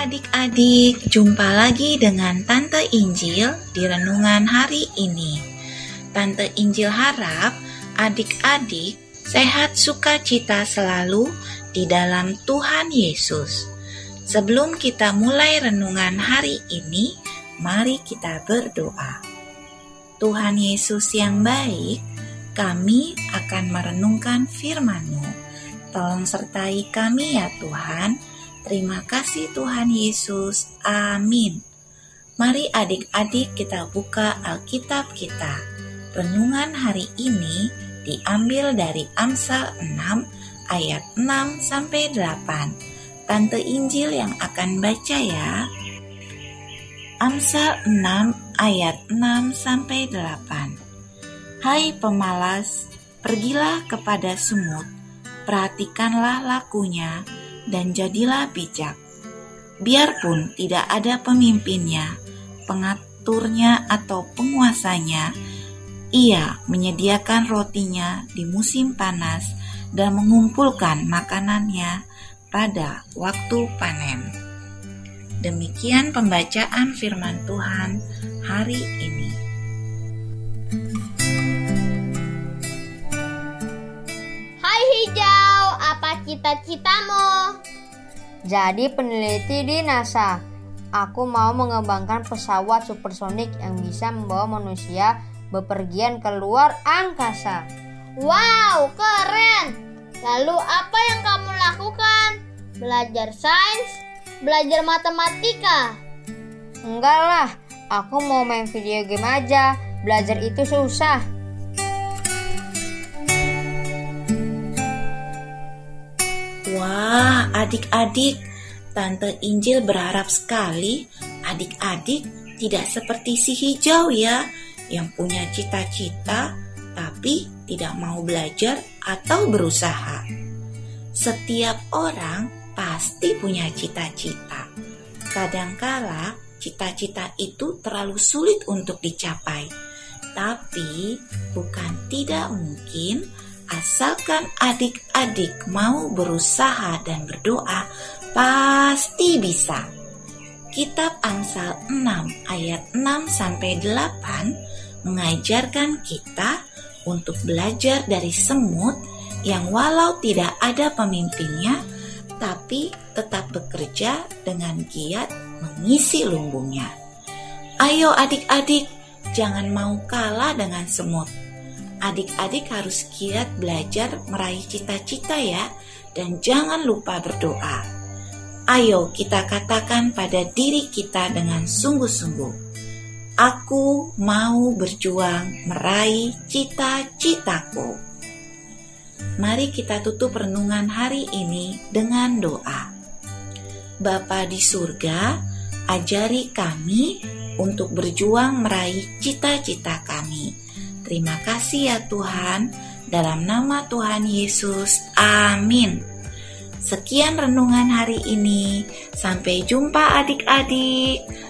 Adik-adik, jumpa lagi dengan Tante Injil di renungan hari ini. Tante Injil harap adik-adik sehat sukacita selalu di dalam Tuhan Yesus. Sebelum kita mulai renungan hari ini, mari kita berdoa. Tuhan Yesus yang baik, kami akan merenungkan firman-Mu. Tolong sertai kami ya Tuhan. Terima kasih Tuhan Yesus. Amin. Mari adik-adik kita buka Alkitab kita. Renungan hari ini diambil dari Amsal 6 ayat 6 sampai 8. Tante Injil yang akan baca ya. Amsal 6 ayat 6 sampai 8. Hai pemalas, pergilah kepada semut, perhatikanlah lakunya, dan jadilah bijak. Biarpun tidak ada pemimpinnya, pengaturnya, atau penguasanya, ia menyediakan rotinya di musim panas dan mengumpulkan makanannya pada waktu panen. Demikian pembacaan firman Tuhan hari ini. Hai hijau, apa cita-citamu? Jadi peneliti di NASA. Aku mau mengembangkan pesawat supersonik yang bisa membawa manusia bepergian ke luar angkasa. Wow, keren! Lalu apa yang kamu lakukan? Belajar sains? Belajar matematika? Enggak lah, aku mau main video game aja. Belajar itu susah. Wah, adik-adik, Tante Injil berharap sekali adik-adik tidak seperti si hijau ya, yang punya cita-cita tapi tidak mau belajar atau berusaha. Setiap orang pasti punya cita-cita. Kadangkala cita-cita itu terlalu sulit untuk dicapai. Tapi bukan tidak mungkin asalkan adik-adik mau berusaha dan berdoa, pasti bisa. Kitab Amsal 6 ayat 6 sampai 8 mengajarkan kita untuk belajar dari semut yang walau tidak ada pemimpinnya tapi tetap bekerja dengan giat mengisi lumbungnya. Ayo adik-adik, jangan mau kalah dengan semut. Adik-adik harus giat belajar meraih cita-cita ya dan jangan lupa berdoa. Ayo kita katakan pada diri kita dengan sungguh-sungguh. Aku mau berjuang meraih cita-citaku. Mari kita tutup renungan hari ini dengan doa. Bapa di surga, ajari kami untuk berjuang meraih cita-cita kami. Terima kasih ya Tuhan, dalam nama Tuhan Yesus. Amin. Sekian renungan hari ini. Sampai jumpa adik-adik.